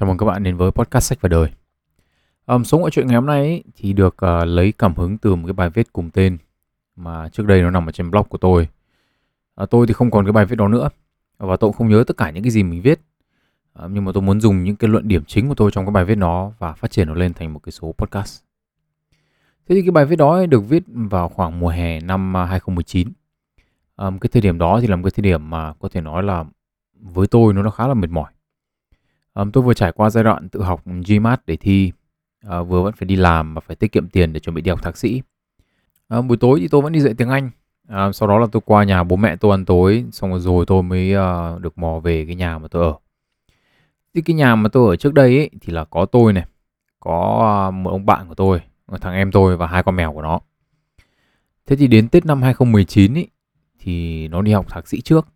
Chào mừng các bạn đến với podcast sách và đời. Um, số ngoại truyện ngày hôm nay ấy, thì được uh, lấy cảm hứng từ một cái bài viết cùng tên mà trước đây nó nằm ở trên blog của tôi. Uh, tôi thì không còn cái bài viết đó nữa và tôi cũng không nhớ tất cả những cái gì mình viết. Uh, nhưng mà tôi muốn dùng những cái luận điểm chính của tôi trong cái bài viết đó và phát triển nó lên thành một cái số podcast. Thế thì cái bài viết đó ấy được viết vào khoảng mùa hè năm à, 2019. Um, cái thời điểm đó thì là một cái thời điểm mà có thể nói là với tôi nó khá là mệt mỏi Um, tôi vừa trải qua giai đoạn tự học GMAT để thi, uh, vừa vẫn phải đi làm và phải tiết kiệm tiền để chuẩn bị đi học thạc sĩ. Uh, buổi tối thì tôi vẫn đi dạy tiếng Anh. Uh, sau đó là tôi qua nhà bố mẹ tôi ăn tối, xong rồi rồi tôi mới uh, được mò về cái nhà mà tôi ở. Thì cái nhà mà tôi ở trước đây ấy, thì là có tôi này, có một ông bạn của tôi, thằng em tôi và hai con mèo của nó. Thế thì đến Tết năm 2019 ấy, thì nó đi học thạc sĩ trước.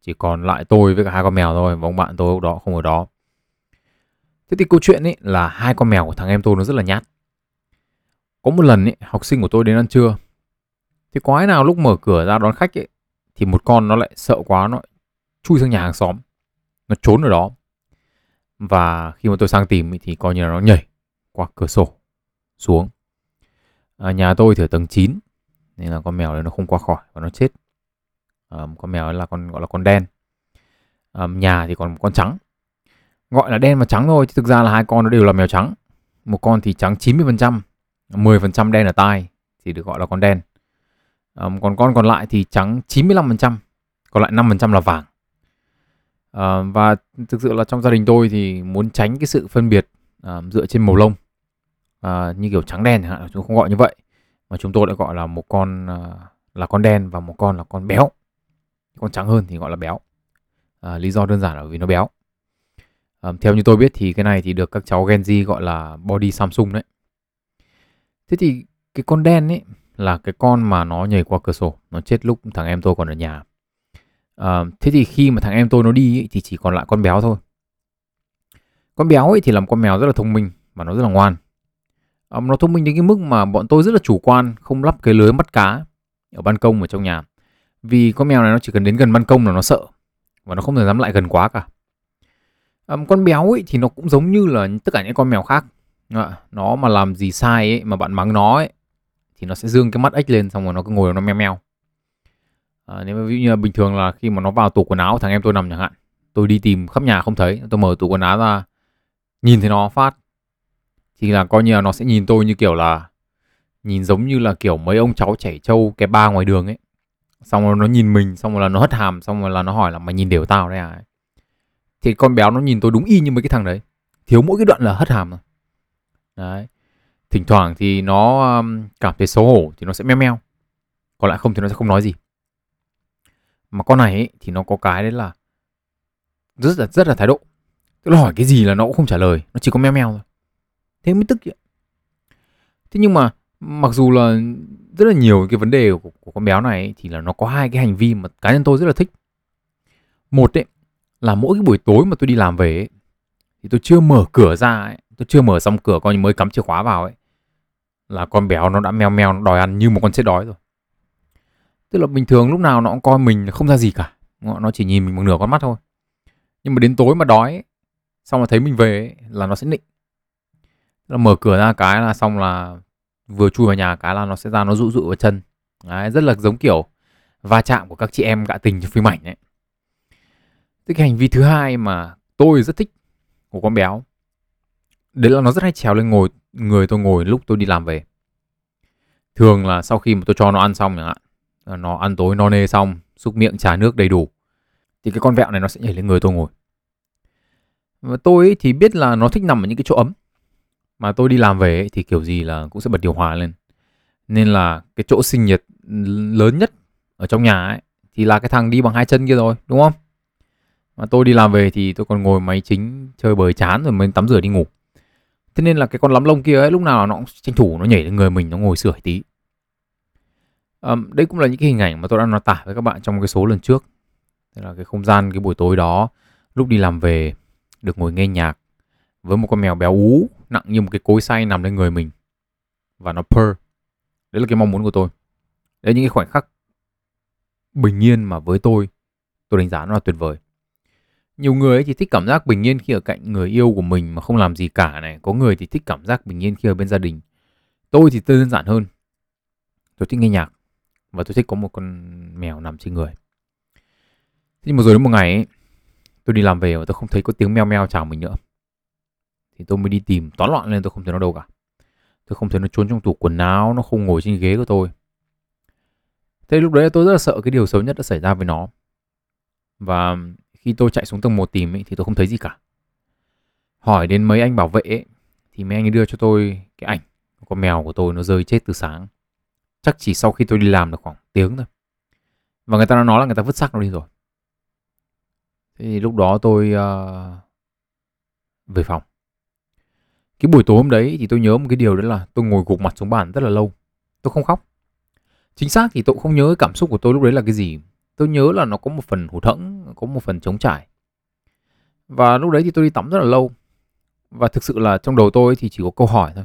Chỉ còn lại tôi với cả hai con mèo thôi và ông bạn tôi lúc đó không ở đó. Thế thì câu chuyện ấy là hai con mèo của thằng em tôi nó rất là nhát. Có một lần ấy, học sinh của tôi đến ăn trưa. Thì quái nào lúc mở cửa ra đón khách ấy, thì một con nó lại sợ quá nó chui sang nhà hàng xóm. Nó trốn ở đó. Và khi mà tôi sang tìm ấy, thì coi như là nó nhảy qua cửa sổ xuống. À, nhà tôi thì ở tầng 9 nên là con mèo đấy nó không qua khỏi và nó chết. À, con mèo ấy là con gọi là con đen. À, nhà thì còn một con trắng gọi là đen và trắng thôi chứ thực ra là hai con nó đều là mèo trắng. Một con thì trắng 90% 10% đen ở tai thì được gọi là con đen. Ờ, à, còn con còn lại thì trắng 95% còn lại 5% là vàng. À, và thực sự là trong gia đình tôi thì muốn tránh cái sự phân biệt à, dựa trên màu lông à, như kiểu trắng đen chẳng hạn chúng không gọi như vậy. Mà chúng tôi lại gọi là một con à, là con đen và một con là con béo. Con trắng hơn thì gọi là béo. À, lý do đơn giản là vì nó béo. Um, theo như tôi biết thì cái này thì được các cháu Gen Z gọi là body Samsung đấy. Thế thì cái con đen ấy là cái con mà nó nhảy qua cửa sổ, nó chết lúc thằng em tôi còn ở nhà. Um, thế thì khi mà thằng em tôi nó đi ấy, thì chỉ còn lại con béo thôi. Con béo ấy thì là một con mèo rất là thông minh và nó rất là ngoan. Um, nó thông minh đến cái mức mà bọn tôi rất là chủ quan không lắp cái lưới bắt cá ở ban công ở trong nhà. Vì con mèo này nó chỉ cần đến gần ban công là nó sợ và nó không thể dám lại gần quá cả um, con béo ấy thì nó cũng giống như là tất cả những con mèo khác. À, nó mà làm gì sai ấy mà bạn mắng nó ấy thì nó sẽ dương cái mắt ếch lên xong rồi nó cứ ngồi nó meo meo. À, nếu mà ví dụ như là bình thường là khi mà nó vào tủ quần áo thằng em tôi nằm chẳng hạn tôi đi tìm khắp nhà không thấy tôi mở tủ quần áo ra nhìn thấy nó phát thì là coi như là nó sẽ nhìn tôi như kiểu là nhìn giống như là kiểu mấy ông cháu trẻ trâu cái ba ngoài đường ấy. Xong rồi nó nhìn mình xong rồi là nó hất hàm xong rồi là nó hỏi là mày nhìn đều tao đấy à? Thì con béo nó nhìn tôi đúng y như mấy cái thằng đấy. Thiếu mỗi cái đoạn là hất hàm rồi. Đấy. Thỉnh thoảng thì nó um, cảm thấy xấu hổ thì nó sẽ meo meo. Còn lại không thì nó sẽ không nói gì. Mà con này ấy, thì nó có cái đấy là rất là rất là thái độ. Tức là hỏi cái gì là nó cũng không trả lời. Nó chỉ có meo meo thôi. Thế mới tức vậy. Thế nhưng mà mặc dù là rất là nhiều cái vấn đề của, của con béo này ấy, thì là nó có hai cái hành vi mà cá nhân tôi rất là thích. Một ấy là mỗi cái buổi tối mà tôi đi làm về ấy, thì tôi chưa mở cửa ra ấy, tôi chưa mở xong cửa coi như mới cắm chìa khóa vào ấy là con béo nó đã meo meo nó đòi ăn như một con chết đói rồi. Tức là bình thường lúc nào nó cũng coi mình không ra gì cả nó chỉ nhìn mình một nửa con mắt thôi. Nhưng mà đến tối mà đói ấy, xong là thấy mình về ấy, là nó sẽ nịnh. Là mở cửa ra cái là xong là vừa chui vào nhà cái là nó sẽ ra nó rụ rụ vào chân. Đấy, rất là giống kiểu va chạm của các chị em gạ tình trong phim ảnh ấy. Thế cái hành vi thứ hai mà tôi rất thích của con béo đấy là nó rất hay trèo lên ngồi người tôi ngồi lúc tôi đi làm về. Thường là sau khi mà tôi cho nó ăn xong chẳng hạn, nó ăn tối no nê xong, xúc miệng trà nước đầy đủ thì cái con vẹo này nó sẽ nhảy lên người tôi ngồi. Và tôi thì biết là nó thích nằm ở những cái chỗ ấm. Mà tôi đi làm về thì kiểu gì là cũng sẽ bật điều hòa lên. Nên là cái chỗ sinh nhiệt lớn nhất ở trong nhà ấy thì là cái thằng đi bằng hai chân kia rồi, đúng không? Mà tôi đi làm về thì tôi còn ngồi máy chính chơi bời chán rồi mới tắm rửa đi ngủ. Thế nên là cái con lắm lông kia ấy lúc nào nó cũng tranh thủ nó nhảy lên người mình nó ngồi sửa tí. À, đây cũng là những cái hình ảnh mà tôi đã nói tả với các bạn trong cái số lần trước. Thế là cái không gian cái buổi tối đó lúc đi làm về được ngồi nghe nhạc với một con mèo béo ú nặng như một cái cối xay nằm lên người mình. Và nó purr. Đấy là cái mong muốn của tôi. Đấy là những cái khoảnh khắc bình yên mà với tôi tôi đánh giá nó là tuyệt vời nhiều người ấy thì thích cảm giác bình yên khi ở cạnh người yêu của mình mà không làm gì cả này. Có người thì thích cảm giác bình yên khi ở bên gia đình. Tôi thì đơn giản hơn. Tôi thích nghe nhạc và tôi thích có một con mèo nằm trên người. Nhưng mà rồi đến một ngày ấy, tôi đi làm về và tôi không thấy có tiếng meo meo chào mình nữa. Thì tôi mới đi tìm toán loạn lên tôi không thấy nó đâu cả. Tôi không thấy nó trốn trong tủ quần áo nó không ngồi trên ghế của tôi. Thế lúc đấy tôi rất là sợ cái điều xấu nhất đã xảy ra với nó. Và khi tôi chạy xuống tầng 1 tìm ấy, thì tôi không thấy gì cả. Hỏi đến mấy anh bảo vệ ấy, thì mấy anh ấy đưa cho tôi cái ảnh. Con mèo của tôi nó rơi chết từ sáng. Chắc chỉ sau khi tôi đi làm được khoảng tiếng thôi. Và người ta đã nói là người ta vứt xác nó đi rồi. Thế thì lúc đó tôi uh, về phòng. Cái buổi tối hôm đấy thì tôi nhớ một cái điều đó là tôi ngồi gục mặt xuống bàn rất là lâu. Tôi không khóc. Chính xác thì tôi không nhớ cái cảm xúc của tôi lúc đấy là cái gì tôi nhớ là nó có một phần hụt hẫng có một phần trống trải. Và lúc đấy thì tôi đi tắm rất là lâu. Và thực sự là trong đầu tôi thì chỉ có câu hỏi thôi.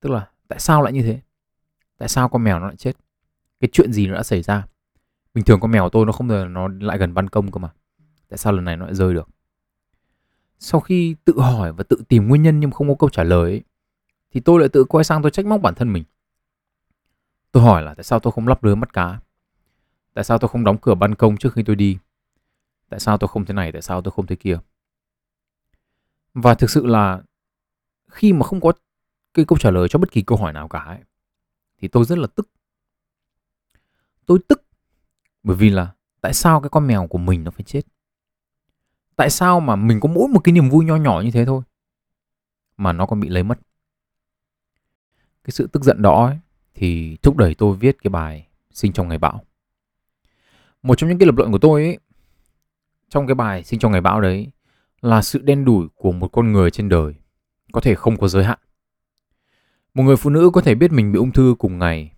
Tức là tại sao lại như thế? Tại sao con mèo nó lại chết? Cái chuyện gì nó đã xảy ra? Bình thường con mèo của tôi nó không bao nó lại gần ban công cơ mà. Tại sao lần này nó lại rơi được? Sau khi tự hỏi và tự tìm nguyên nhân nhưng không có câu trả lời ấy, thì tôi lại tự quay sang tôi trách móc bản thân mình. Tôi hỏi là tại sao tôi không lắp lưới mắt cá? Tại sao tôi không đóng cửa ban công trước khi tôi đi? Tại sao tôi không thế này tại sao tôi không thế kia? Và thực sự là khi mà không có cái câu trả lời cho bất kỳ câu hỏi nào cả ấy, thì tôi rất là tức. Tôi tức bởi vì là tại sao cái con mèo của mình nó phải chết? Tại sao mà mình có mỗi một cái niềm vui nho nhỏ như thế thôi mà nó còn bị lấy mất? Cái sự tức giận đó ấy, thì thúc đẩy tôi viết cái bài sinh trong ngày bão một trong những cái lập luận của tôi ấy trong cái bài sinh trong ngày bão đấy là sự đen đủi của một con người trên đời có thể không có giới hạn một người phụ nữ có thể biết mình bị ung thư cùng ngày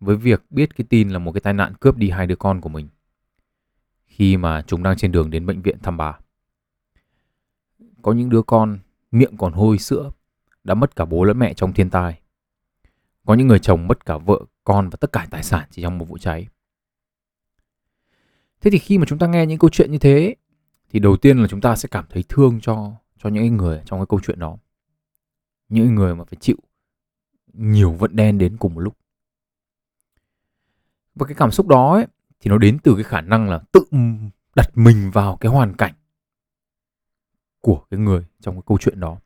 với việc biết cái tin là một cái tai nạn cướp đi hai đứa con của mình khi mà chúng đang trên đường đến bệnh viện thăm bà. Có những đứa con miệng còn hôi sữa đã mất cả bố lẫn mẹ trong thiên tai. Có những người chồng mất cả vợ, con và tất cả tài sản chỉ trong một vụ cháy. Thế thì khi mà chúng ta nghe những câu chuyện như thế thì đầu tiên là chúng ta sẽ cảm thấy thương cho cho những người trong cái câu chuyện đó. Những người mà phải chịu nhiều vận đen đến cùng một lúc. Và cái cảm xúc đó ấy, thì nó đến từ cái khả năng là tự đặt mình vào cái hoàn cảnh của cái người trong cái câu chuyện đó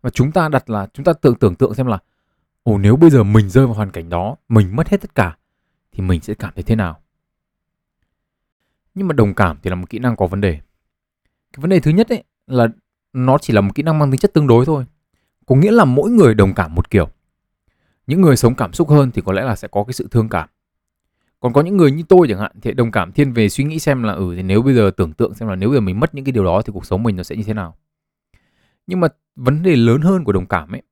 và chúng ta đặt là chúng ta tưởng tưởng tượng xem là ồ nếu bây giờ mình rơi vào hoàn cảnh đó mình mất hết tất cả thì mình sẽ cảm thấy thế nào nhưng mà đồng cảm thì là một kỹ năng có vấn đề. Cái vấn đề thứ nhất ấy là nó chỉ là một kỹ năng mang tính chất tương đối thôi. Có nghĩa là mỗi người đồng cảm một kiểu. Những người sống cảm xúc hơn thì có lẽ là sẽ có cái sự thương cảm. Còn có những người như tôi chẳng hạn thì đồng cảm thiên về suy nghĩ xem là ừ thì nếu bây giờ tưởng tượng xem là nếu bây giờ mình mất những cái điều đó thì cuộc sống mình nó sẽ như thế nào. Nhưng mà vấn đề lớn hơn của đồng cảm ấy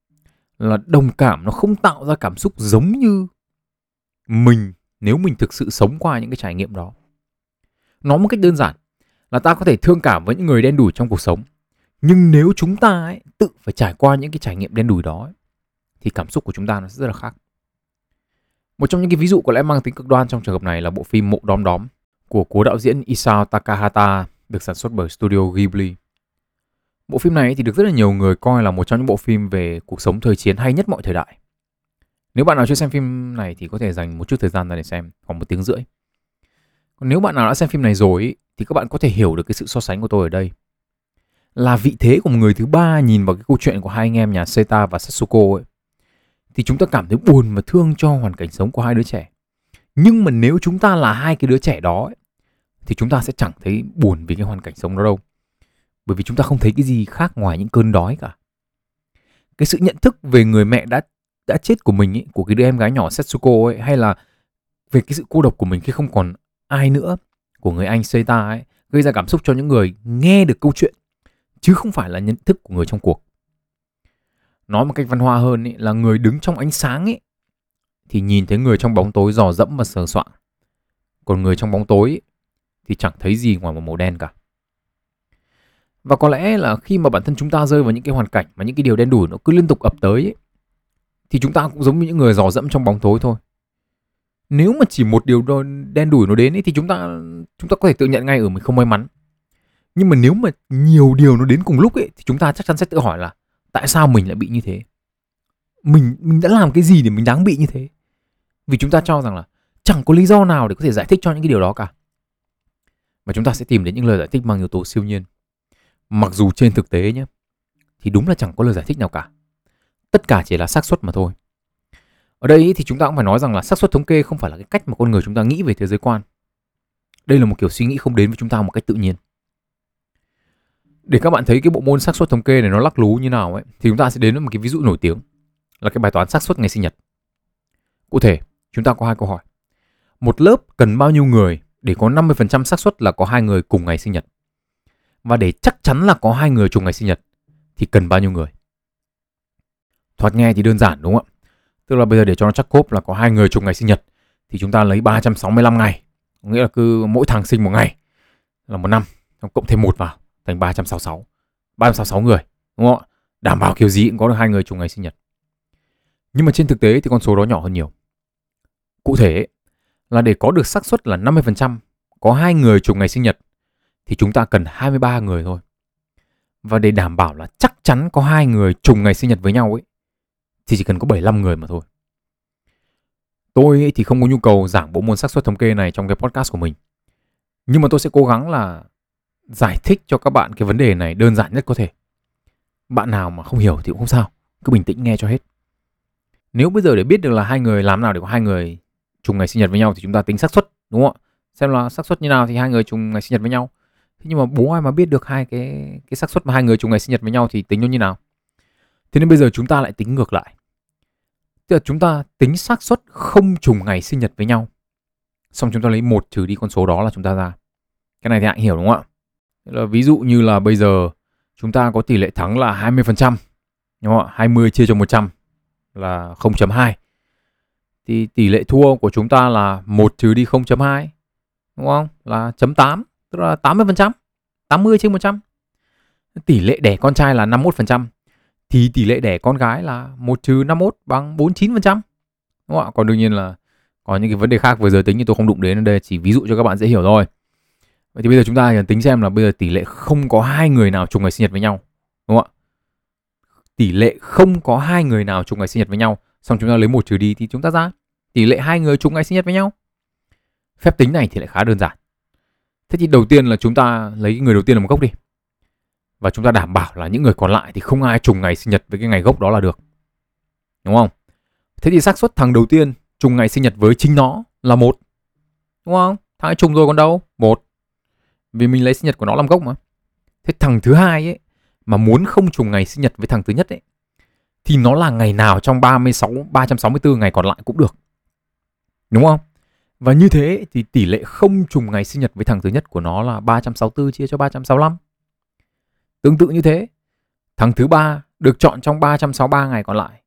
là đồng cảm nó không tạo ra cảm xúc giống như mình nếu mình thực sự sống qua những cái trải nghiệm đó nói một cách đơn giản là ta có thể thương cảm với những người đen đủi trong cuộc sống nhưng nếu chúng ta ấy, tự phải trải qua những cái trải nghiệm đen đủi đó ấy, thì cảm xúc của chúng ta nó sẽ rất là khác một trong những cái ví dụ có lẽ mang tính cực đoan trong trường hợp này là bộ phim Mộ Đom Đóm của cố đạo diễn Isao Takahata được sản xuất bởi studio Ghibli. Bộ phim này thì được rất là nhiều người coi là một trong những bộ phim về cuộc sống thời chiến hay nhất mọi thời đại. Nếu bạn nào chưa xem phim này thì có thể dành một chút thời gian ra để xem, khoảng một tiếng rưỡi. Còn nếu bạn nào đã xem phim này rồi thì các bạn có thể hiểu được cái sự so sánh của tôi ở đây. Là vị thế của một người thứ ba nhìn vào cái câu chuyện của hai anh em nhà Seta và Satsuko ấy thì chúng ta cảm thấy buồn và thương cho hoàn cảnh sống của hai đứa trẻ. Nhưng mà nếu chúng ta là hai cái đứa trẻ đó ấy, thì chúng ta sẽ chẳng thấy buồn vì cái hoàn cảnh sống đó đâu. Bởi vì chúng ta không thấy cái gì khác ngoài những cơn đói cả. Cái sự nhận thức về người mẹ đã đã chết của mình ấy, của cái đứa em gái nhỏ Setsuko ấy hay là về cái sự cô độc của mình khi không còn ai nữa của người anh Seita ấy gây ra cảm xúc cho những người nghe được câu chuyện chứ không phải là nhận thức của người trong cuộc. Nói một cách văn hoa hơn ý, là người đứng trong ánh sáng ấy thì nhìn thấy người trong bóng tối dò dẫm và sờ soạng. Còn người trong bóng tối ý, thì chẳng thấy gì ngoài một màu đen cả. Và có lẽ là khi mà bản thân chúng ta rơi vào những cái hoàn cảnh mà những cái điều đen đủi nó cứ liên tục ập tới ấy, thì chúng ta cũng giống như những người dò dẫm trong bóng tối thôi nếu mà chỉ một điều đen đủi nó đến ấy, thì chúng ta chúng ta có thể tự nhận ngay ở mình không may mắn Nhưng mà nếu mà nhiều điều nó đến cùng lúc ấy thì chúng ta chắc chắn sẽ tự hỏi là tại sao mình lại bị như thế? Mình mình đã làm cái gì để mình đáng bị như thế? Vì chúng ta cho rằng là chẳng có lý do nào để có thể giải thích cho những cái điều đó cả. Và chúng ta sẽ tìm đến những lời giải thích mang yếu tố siêu nhiên. Mặc dù trên thực tế nhé, thì đúng là chẳng có lời giải thích nào cả. Tất cả chỉ là xác suất mà thôi. Ở đây thì chúng ta cũng phải nói rằng là xác suất thống kê không phải là cái cách mà con người chúng ta nghĩ về thế giới quan. Đây là một kiểu suy nghĩ không đến với chúng ta một cách tự nhiên. Để các bạn thấy cái bộ môn xác suất thống kê này nó lắc lú như nào ấy thì chúng ta sẽ đến với một cái ví dụ nổi tiếng là cái bài toán xác suất ngày sinh nhật. Cụ thể, chúng ta có hai câu hỏi. Một lớp cần bao nhiêu người để có 50% xác suất là có hai người cùng ngày sinh nhật? Và để chắc chắn là có hai người trùng ngày sinh nhật thì cần bao nhiêu người? Thoạt nghe thì đơn giản đúng không ạ? Tức là bây giờ để cho nó chắc cốp là có hai người trùng ngày sinh nhật thì chúng ta lấy 365 ngày. Nghĩa là cứ mỗi thằng sinh một ngày là một năm, xong cộng thêm một vào thành 366. 366 người, đúng không ạ? Đảm bảo kiểu gì cũng có được hai người trùng ngày sinh nhật. Nhưng mà trên thực tế thì con số đó nhỏ hơn nhiều. Cụ thể là để có được xác suất là 50% có hai người trùng ngày sinh nhật thì chúng ta cần 23 người thôi. Và để đảm bảo là chắc chắn có hai người trùng ngày sinh nhật với nhau ấy thì chỉ cần có 75 người mà thôi. Tôi thì không có nhu cầu giảng bộ môn xác suất thống kê này trong cái podcast của mình. Nhưng mà tôi sẽ cố gắng là giải thích cho các bạn cái vấn đề này đơn giản nhất có thể. Bạn nào mà không hiểu thì cũng không sao, cứ bình tĩnh nghe cho hết. Nếu bây giờ để biết được là hai người làm nào để có hai người trùng ngày sinh nhật với nhau thì chúng ta tính xác suất đúng không ạ? Xem là xác suất như nào thì hai người trùng ngày sinh nhật với nhau. Thế nhưng mà bố ai mà biết được hai cái cái xác suất mà hai người trùng ngày sinh nhật với nhau thì tính nó như nào? Thế nên bây giờ chúng ta lại tính ngược lại. Tức là chúng ta tính xác suất không trùng ngày sinh nhật với nhau. Xong chúng ta lấy một trừ đi con số đó là chúng ta ra. Cái này thì hãy hiểu đúng không ạ? là ví dụ như là bây giờ chúng ta có tỷ lệ thắng là 20%. Đúng không ạ? 20 chia cho 100 là 0.2. Thì tỷ lệ thua của chúng ta là 1 trừ đi 0.2. Đúng không? Là chấm 8, tức là 80%. 80 trên 100. Tỷ lệ đẻ con trai là 51% thì tỷ lệ đẻ con gái là 1 trừ 51 bằng 49%. Đúng không ạ? Còn đương nhiên là có những cái vấn đề khác về giới tính thì tôi không đụng đến ở đây chỉ ví dụ cho các bạn dễ hiểu thôi. Vậy thì bây giờ chúng ta tính xem là bây giờ tỷ lệ không có hai người nào trùng ngày sinh nhật với nhau. Đúng không ạ? Tỷ lệ không có hai người nào trùng ngày sinh nhật với nhau, xong chúng ta lấy một trừ đi thì chúng ta ra tỷ lệ hai người trùng ngày sinh nhật với nhau. Phép tính này thì lại khá đơn giản. Thế thì đầu tiên là chúng ta lấy người đầu tiên làm gốc đi và chúng ta đảm bảo là những người còn lại thì không ai trùng ngày sinh nhật với cái ngày gốc đó là được. Đúng không? Thế thì xác suất thằng đầu tiên trùng ngày sinh nhật với chính nó là một. Đúng không? Thằng ấy trùng rồi còn đâu? Một. Vì mình lấy sinh nhật của nó làm gốc mà. Thế thằng thứ hai ấy, mà muốn không trùng ngày sinh nhật với thằng thứ nhất ấy, thì nó là ngày nào trong 36 364 ngày còn lại cũng được. Đúng không? Và như thế thì tỷ lệ không trùng ngày sinh nhật với thằng thứ nhất của nó là 364 chia cho 365. Tương tự như thế, tháng thứ ba được chọn trong 363 ngày còn lại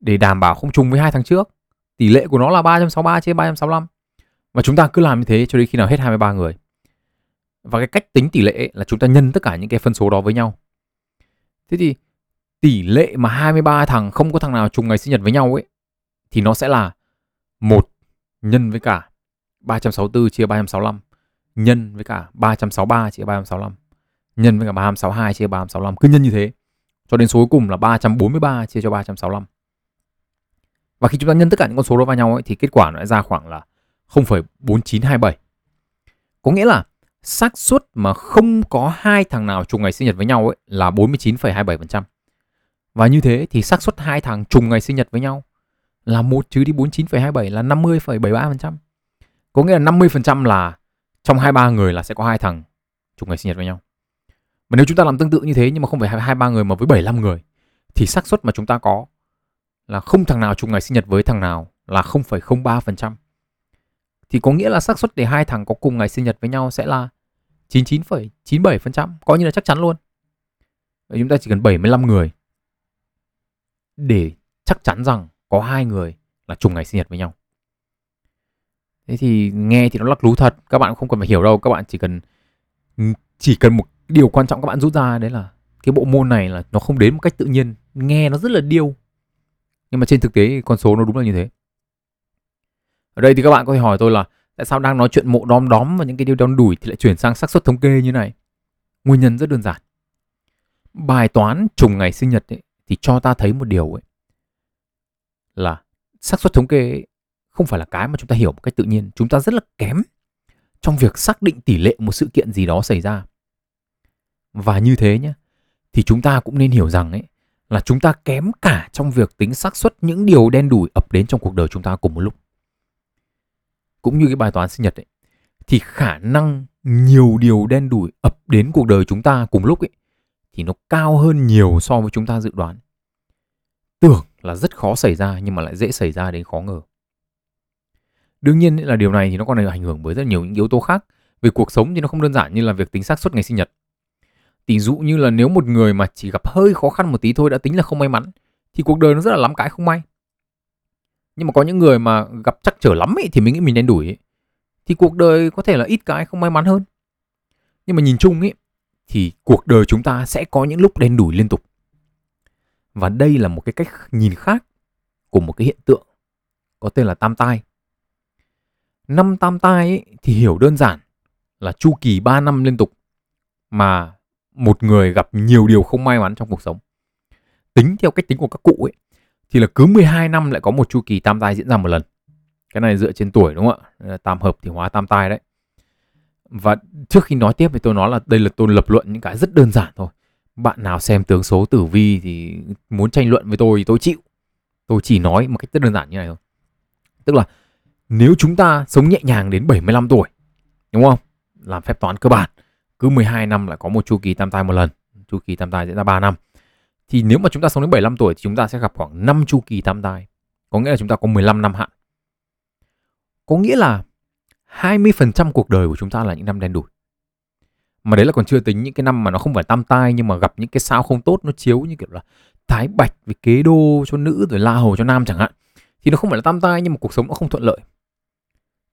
để đảm bảo không trùng với hai tháng trước. Tỷ lệ của nó là 363 chia 365. Và chúng ta cứ làm như thế cho đến khi nào hết 23 người. Và cái cách tính tỷ lệ là chúng ta nhân tất cả những cái phân số đó với nhau. Thế thì tỷ lệ mà 23 thằng không có thằng nào trùng ngày sinh nhật với nhau ấy thì nó sẽ là một nhân với cả 364 chia 365 nhân với cả 363 chia 365 nhân với cả 362 chia 365 cứ nhân như thế cho đến số cuối cùng là 343 chia cho 365 và khi chúng ta nhân tất cả những con số đó vào nhau ấy, thì kết quả nó ra khoảng là 0,4927 có nghĩa là xác suất mà không có hai thằng nào trùng ngày sinh nhật với nhau ấy là 49,27%. Và như thế thì xác suất hai thằng trùng ngày sinh nhật với nhau là một trừ đi 49,27 là 50,73%. Có nghĩa là 50% là trong 23 người là sẽ có hai thằng trùng ngày sinh nhật với nhau mà nếu chúng ta làm tương tự như thế nhưng mà không phải hai ba người mà với 75 người thì xác suất mà chúng ta có là không thằng nào trùng ngày sinh nhật với thằng nào là 0,03%. Thì có nghĩa là xác suất để hai thằng có cùng ngày sinh nhật với nhau sẽ là 99,97%, coi như là chắc chắn luôn. Vậy chúng ta chỉ cần 75 người để chắc chắn rằng có hai người là trùng ngày sinh nhật với nhau. Thế thì nghe thì nó lắc lú thật, các bạn không cần phải hiểu đâu, các bạn chỉ cần ừ, chỉ cần một điều quan trọng các bạn rút ra đấy là cái bộ môn này là nó không đến một cách tự nhiên nghe nó rất là điêu nhưng mà trên thực tế con số nó đúng là như thế ở đây thì các bạn có thể hỏi tôi là tại sao đang nói chuyện mộ đom đóm và những cái điều đom đủi thì lại chuyển sang xác suất thống kê như này Nguyên nhân rất đơn giản. Bài toán trùng ngày sinh nhật ấy, thì cho ta thấy một điều ấy là xác suất thống kê ấy, không phải là cái mà chúng ta hiểu một cách tự nhiên. Chúng ta rất là kém trong việc xác định tỷ lệ một sự kiện gì đó xảy ra. Và như thế nhé, thì chúng ta cũng nên hiểu rằng ấy là chúng ta kém cả trong việc tính xác suất những điều đen đủi ập đến trong cuộc đời chúng ta cùng một lúc. Cũng như cái bài toán sinh nhật ấy, thì khả năng nhiều điều đen đủi ập đến cuộc đời chúng ta cùng lúc ấy thì nó cao hơn nhiều so với chúng ta dự đoán. Tưởng là rất khó xảy ra nhưng mà lại dễ xảy ra đến khó ngờ. Đương nhiên là điều này thì nó còn ảnh hưởng bởi rất nhiều những yếu tố khác. Về cuộc sống thì nó không đơn giản như là việc tính xác suất ngày sinh nhật. Tỷ dụ như là nếu một người mà chỉ gặp hơi khó khăn một tí thôi đã tính là không may mắn thì cuộc đời nó rất là lắm cái không may. Nhưng mà có những người mà gặp chắc trở lắm ấy thì mình nghĩ mình đen đuổi ấy. Thì cuộc đời có thể là ít cái không may mắn hơn. Nhưng mà nhìn chung ấy thì cuộc đời chúng ta sẽ có những lúc đen đủi liên tục. Và đây là một cái cách nhìn khác của một cái hiện tượng có tên là tam tai. Năm tam tai ấy, thì hiểu đơn giản là chu kỳ 3 năm liên tục mà một người gặp nhiều điều không may mắn trong cuộc sống. Tính theo cách tính của các cụ ấy thì là cứ 12 năm lại có một chu kỳ tam tai diễn ra một lần. Cái này dựa trên tuổi đúng không ạ? Ờ, tam hợp thì hóa tam tai đấy. Và trước khi nói tiếp thì tôi nói là đây là tôi lập luận những cái rất đơn giản thôi. Bạn nào xem tướng số tử vi thì muốn tranh luận với tôi thì tôi chịu. Tôi chỉ nói một cách rất đơn giản như này thôi. Tức là nếu chúng ta sống nhẹ nhàng đến 75 tuổi, đúng không? Làm phép toán cơ bản, cứ 12 năm lại có một chu kỳ tam tai một lần, chu kỳ tam tai diễn ra 3 năm. Thì nếu mà chúng ta sống đến 75 tuổi thì chúng ta sẽ gặp khoảng 5 chu kỳ tam tai. Có nghĩa là chúng ta có 15 năm hạn. Có nghĩa là 20% cuộc đời của chúng ta là những năm đen đủi. Mà đấy là còn chưa tính những cái năm mà nó không phải tam tai nhưng mà gặp những cái sao không tốt nó chiếu như kiểu là thái bạch với kế đô cho nữ rồi la hầu cho nam chẳng hạn. Thì nó không phải là tam tai nhưng mà cuộc sống nó không thuận lợi.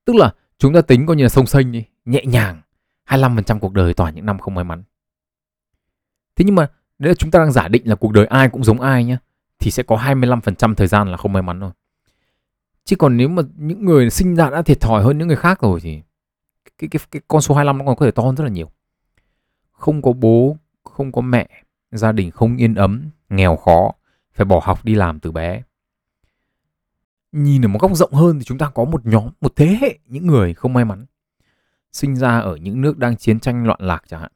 Tức là chúng ta tính coi như là sông xanh đi, nhẹ nhàng, 25% cuộc đời toàn những năm không may mắn. Thế nhưng mà nếu là chúng ta đang giả định là cuộc đời ai cũng giống ai nhá, thì sẽ có 25% thời gian là không may mắn thôi. Chứ còn nếu mà những người sinh ra đã thiệt thòi hơn những người khác rồi thì cái cái cái con số 25 nó còn có thể to hơn rất là nhiều. Không có bố, không có mẹ, gia đình không yên ấm, nghèo khó, phải bỏ học đi làm từ bé nhìn ở một góc rộng hơn thì chúng ta có một nhóm một thế hệ những người không may mắn sinh ra ở những nước đang chiến tranh loạn lạc chẳng hạn,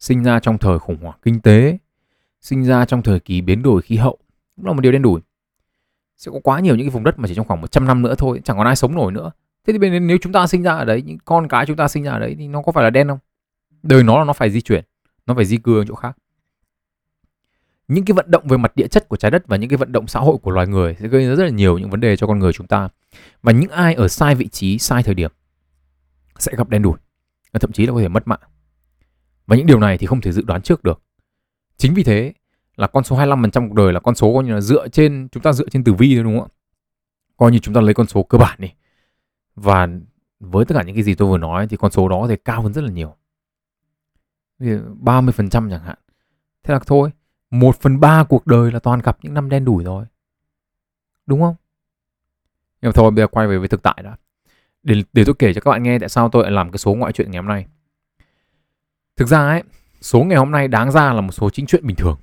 sinh ra trong thời khủng hoảng kinh tế, sinh ra trong thời kỳ biến đổi khí hậu, cũng là một điều đen đủi. Sẽ có quá nhiều những cái vùng đất mà chỉ trong khoảng 100 năm nữa thôi, chẳng còn ai sống nổi nữa. Thế thì bên nếu chúng ta sinh ra ở đấy, những con cái chúng ta sinh ra ở đấy thì nó có phải là đen không? Đời nó là nó phải di chuyển, nó phải di cư ở chỗ khác. Những cái vận động về mặt địa chất của trái đất và những cái vận động xã hội của loài người sẽ gây ra rất là nhiều những vấn đề cho con người chúng ta. Và những ai ở sai vị trí, sai thời điểm sẽ gặp đen đủi và thậm chí là có thể mất mạng. Và những điều này thì không thể dự đoán trước được. Chính vì thế là con số 25% cuộc đời là con số coi như là dựa trên, chúng ta dựa trên tử vi thôi, đúng không ạ? Coi như chúng ta lấy con số cơ bản đi. Và với tất cả những cái gì tôi vừa nói thì con số đó thì cao hơn rất là nhiều. 30% chẳng hạn. Thế là thôi, một phần ba cuộc đời là toàn gặp những năm đen đủi rồi. Đúng không? Nhưng mà thôi, bây giờ quay về với thực tại đã để, để tôi kể cho các bạn nghe tại sao tôi lại làm cái số ngoại truyện ngày hôm nay. Thực ra ấy số ngày hôm nay đáng ra là một số chính truyện bình thường.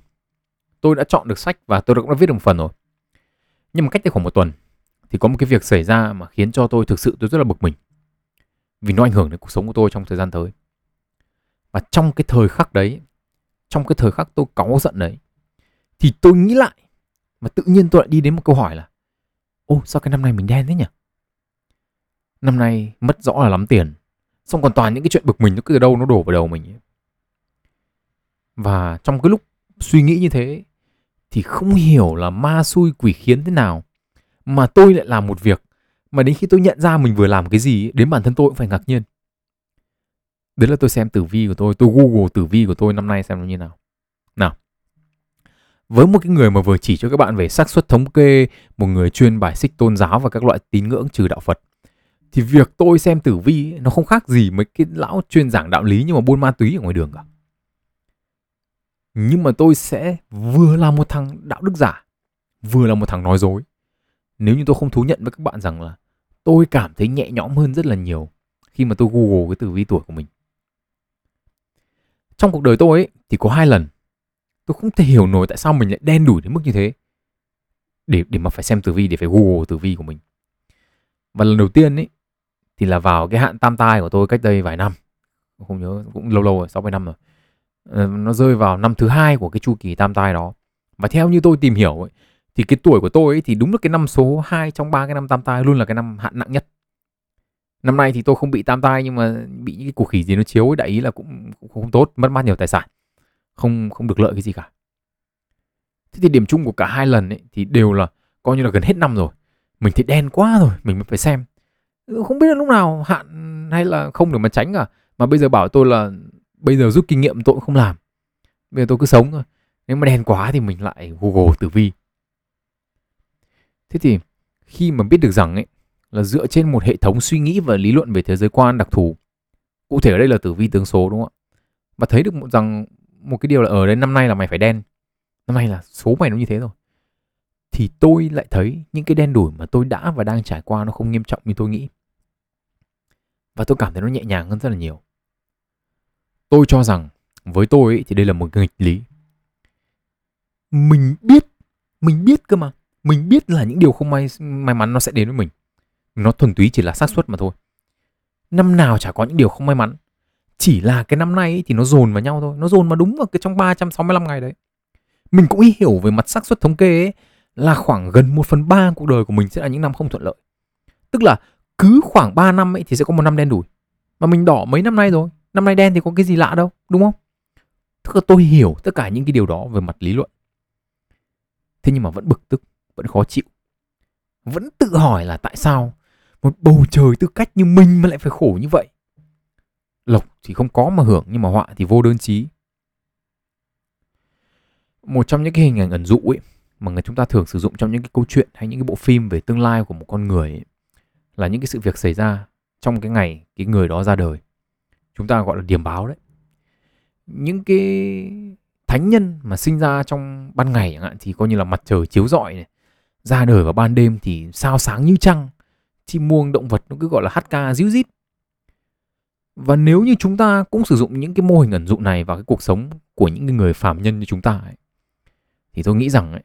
Tôi đã chọn được sách và tôi cũng đã viết được một phần rồi. Nhưng mà cách đây khoảng một tuần thì có một cái việc xảy ra mà khiến cho tôi thực sự tôi rất là bực mình. Vì nó ảnh hưởng đến cuộc sống của tôi trong thời gian tới. Và trong cái thời khắc đấy trong cái thời khắc tôi cáu giận đấy thì tôi nghĩ lại mà tự nhiên tôi lại đi đến một câu hỏi là ô sao cái năm nay mình đen thế nhỉ? Năm nay mất rõ là lắm tiền. Xong còn toàn những cái chuyện bực mình nó cứ ở đâu nó đổ vào đầu mình ấy. và trong cái lúc suy nghĩ như thế thì không hiểu là ma xui quỷ khiến thế nào mà tôi lại làm một việc mà đến khi tôi nhận ra mình vừa làm cái gì đến bản thân tôi cũng phải ngạc nhiên. Đấy là tôi xem tử vi của tôi tôi google tử vi của tôi năm nay xem nó như nào. Nào. Với một cái người mà vừa chỉ cho các bạn về xác suất thống kê, một người chuyên bài xích tôn giáo và các loại tín ngưỡng trừ đạo phật thì việc tôi xem tử vi nó không khác gì mấy cái lão chuyên giảng đạo lý nhưng mà buôn ma túy ở ngoài đường cả. Nhưng mà tôi sẽ vừa là một thằng đạo đức giả, vừa là một thằng nói dối. Nếu như tôi không thú nhận với các bạn rằng là tôi cảm thấy nhẹ nhõm hơn rất là nhiều khi mà tôi google cái tử vi tuổi của mình. Trong cuộc đời tôi ấy, thì có hai lần, tôi không thể hiểu nổi tại sao mình lại đen đủi đến mức như thế để để mà phải xem tử vi, để phải google tử vi của mình. Và lần đầu tiên ấy thì là vào cái hạn tam tai của tôi cách đây vài năm. Không nhớ cũng lâu lâu rồi sáu bảy năm rồi. Ờ, nó rơi vào năm thứ hai của cái chu kỳ tam tai đó. Và theo như tôi tìm hiểu ấy, thì cái tuổi của tôi ấy thì đúng là cái năm số 2 trong ba cái năm tam tai luôn là cái năm hạn nặng nhất. Năm nay thì tôi không bị tam tai nhưng mà bị những cái cuộc khỉ gì nó chiếu ấy đại ý là cũng, cũng không tốt mất mát nhiều tài sản. Không không được lợi cái gì cả. Thế thì điểm chung của cả hai lần ấy thì đều là coi như là gần hết năm rồi. Mình thấy đen quá rồi mình mới phải xem không biết là lúc nào hạn hay là không để mà tránh cả. Mà bây giờ bảo tôi là bây giờ rút kinh nghiệm tôi cũng không làm. Bây giờ tôi cứ sống thôi. Nếu mà đen quá thì mình lại google tử vi. Thế thì khi mà biết được rằng ấy, là dựa trên một hệ thống suy nghĩ và lý luận về thế giới quan đặc thù, cụ thể ở đây là tử vi tướng số, đúng không ạ? Và thấy được một rằng một cái điều là ở đây năm nay là mày phải đen. Năm nay là số mày nó như thế rồi. Thì tôi lại thấy những cái đen đủi mà tôi đã và đang trải qua nó không nghiêm trọng như tôi nghĩ và tôi cảm thấy nó nhẹ nhàng hơn rất là nhiều. Tôi cho rằng với tôi ấy, thì đây là một nghịch lý. Mình biết mình biết cơ mà. Mình biết là những điều không may may mắn nó sẽ đến với mình. Nó thuần túy chỉ là xác suất mà thôi. Năm nào chả có những điều không may mắn. Chỉ là cái năm nay ấy, thì nó dồn vào nhau thôi. Nó dồn vào đúng vào cái trong 365 ngày đấy. Mình cũng hiểu về mặt xác suất thống kê ấy là khoảng gần 1 phần 3 cuộc đời của mình sẽ là những năm không thuận lợi. Tức là cứ khoảng 3 năm ấy thì sẽ có một năm đen đủi. Mà mình đỏ mấy năm nay rồi. Năm nay đen thì có cái gì lạ đâu đúng không? Tức là tôi hiểu tất cả những cái điều đó về mặt lý luận. Thế nhưng mà vẫn bực tức vẫn khó chịu. Vẫn tự hỏi là tại sao một bầu trời tư cách như mình mà lại phải khổ như vậy? Lộc thì không có mà hưởng nhưng mà họa thì vô đơn chí. Một trong những cái hình ảnh ẩn dụ ấy mà người chúng ta thường sử dụng trong những cái câu chuyện hay những cái bộ phim về tương lai của một con người ấy, là những cái sự việc xảy ra trong cái ngày cái người đó ra đời. Chúng ta gọi là điểm báo đấy. Những cái thánh nhân mà sinh ra trong ban ngày chẳng hạn thì coi như là mặt trời chiếu rọi này ra đời vào ban đêm thì sao sáng như trăng chim muông động vật nó cứ gọi là hát ca ríu rít. Và nếu như chúng ta cũng sử dụng những cái mô hình ẩn dụ này vào cái cuộc sống của những người phàm nhân như chúng ta ấy, thì tôi nghĩ rằng ấy,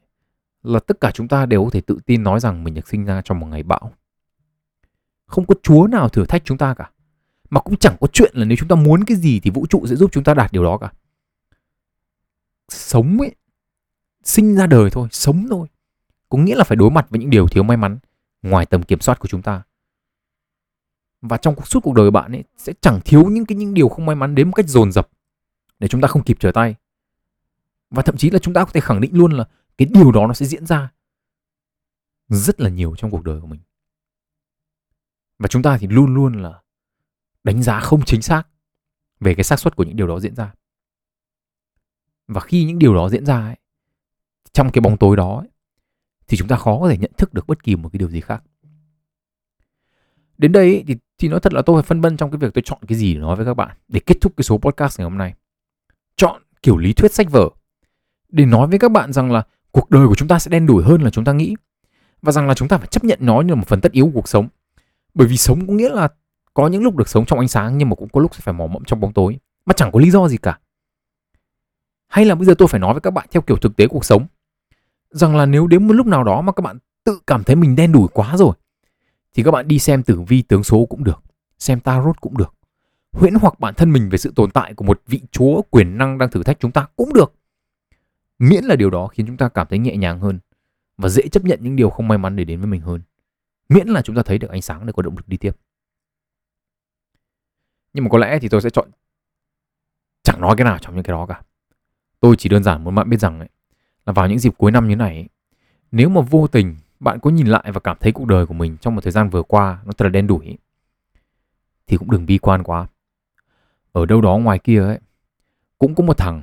là tất cả chúng ta đều có thể tự tin nói rằng mình được sinh ra trong một ngày bão không có chúa nào thử thách chúng ta cả. Mà cũng chẳng có chuyện là nếu chúng ta muốn cái gì thì vũ trụ sẽ giúp chúng ta đạt điều đó cả. Sống ấy, sinh ra đời thôi, sống thôi. Có nghĩa là phải đối mặt với những điều thiếu may mắn ngoài tầm kiểm soát của chúng ta. Và trong suốt cuộc đời bạn ấy, sẽ chẳng thiếu những cái, những điều không may mắn đến một cách dồn dập để chúng ta không kịp trở tay. Và thậm chí là chúng ta có thể khẳng định luôn là cái điều đó nó sẽ diễn ra rất là nhiều trong cuộc đời của mình và chúng ta thì luôn luôn là đánh giá không chính xác về cái xác suất của những điều đó diễn ra. Và khi những điều đó diễn ra ấy, trong cái bóng tối đó ấy, thì chúng ta khó có thể nhận thức được bất kỳ một cái điều gì khác. Đến đây ấy, thì thì nói thật là tôi phải phân vân trong cái việc tôi chọn cái gì để nói với các bạn để kết thúc cái số podcast ngày hôm nay. Chọn kiểu lý thuyết sách vở để nói với các bạn rằng là cuộc đời của chúng ta sẽ đen đủi hơn là chúng ta nghĩ và rằng là chúng ta phải chấp nhận nó như là một phần tất yếu của cuộc sống bởi vì sống có nghĩa là có những lúc được sống trong ánh sáng nhưng mà cũng có lúc sẽ phải mò mẫm trong bóng tối. Mà chẳng có lý do gì cả. Hay là bây giờ tôi phải nói với các bạn theo kiểu thực tế cuộc sống. Rằng là nếu đến một lúc nào đó mà các bạn tự cảm thấy mình đen đủi quá rồi, thì các bạn đi xem tử vi tướng số cũng được, xem tarot cũng được, huyễn hoặc bản thân mình về sự tồn tại của một vị chúa quyền năng đang thử thách chúng ta cũng được. Miễn là điều đó khiến chúng ta cảm thấy nhẹ nhàng hơn và dễ chấp nhận những điều không may mắn để đến với mình hơn miễn là chúng ta thấy được ánh sáng để có động lực đi tiếp. Nhưng mà có lẽ thì tôi sẽ chọn chẳng nói cái nào trong những cái đó cả. Tôi chỉ đơn giản muốn bạn biết rằng ấy, là vào những dịp cuối năm như này ấy, nếu mà vô tình bạn có nhìn lại và cảm thấy cuộc đời của mình trong một thời gian vừa qua nó thật là đen đủi thì cũng đừng bi quan quá. Ở đâu đó ngoài kia ấy cũng có một thằng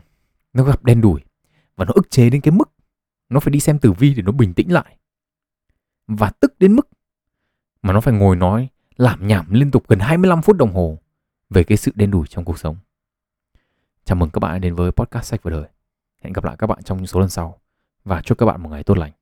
nó gặp đen đủi và nó ức chế đến cái mức nó phải đi xem tử vi để nó bình tĩnh lại. Và tức đến mức mà nó phải ngồi nói làm nhảm liên tục gần 25 phút đồng hồ về cái sự đen đủi trong cuộc sống. Chào mừng các bạn đến với podcast sách và đời. Hẹn gặp lại các bạn trong những số lần sau và chúc các bạn một ngày tốt lành.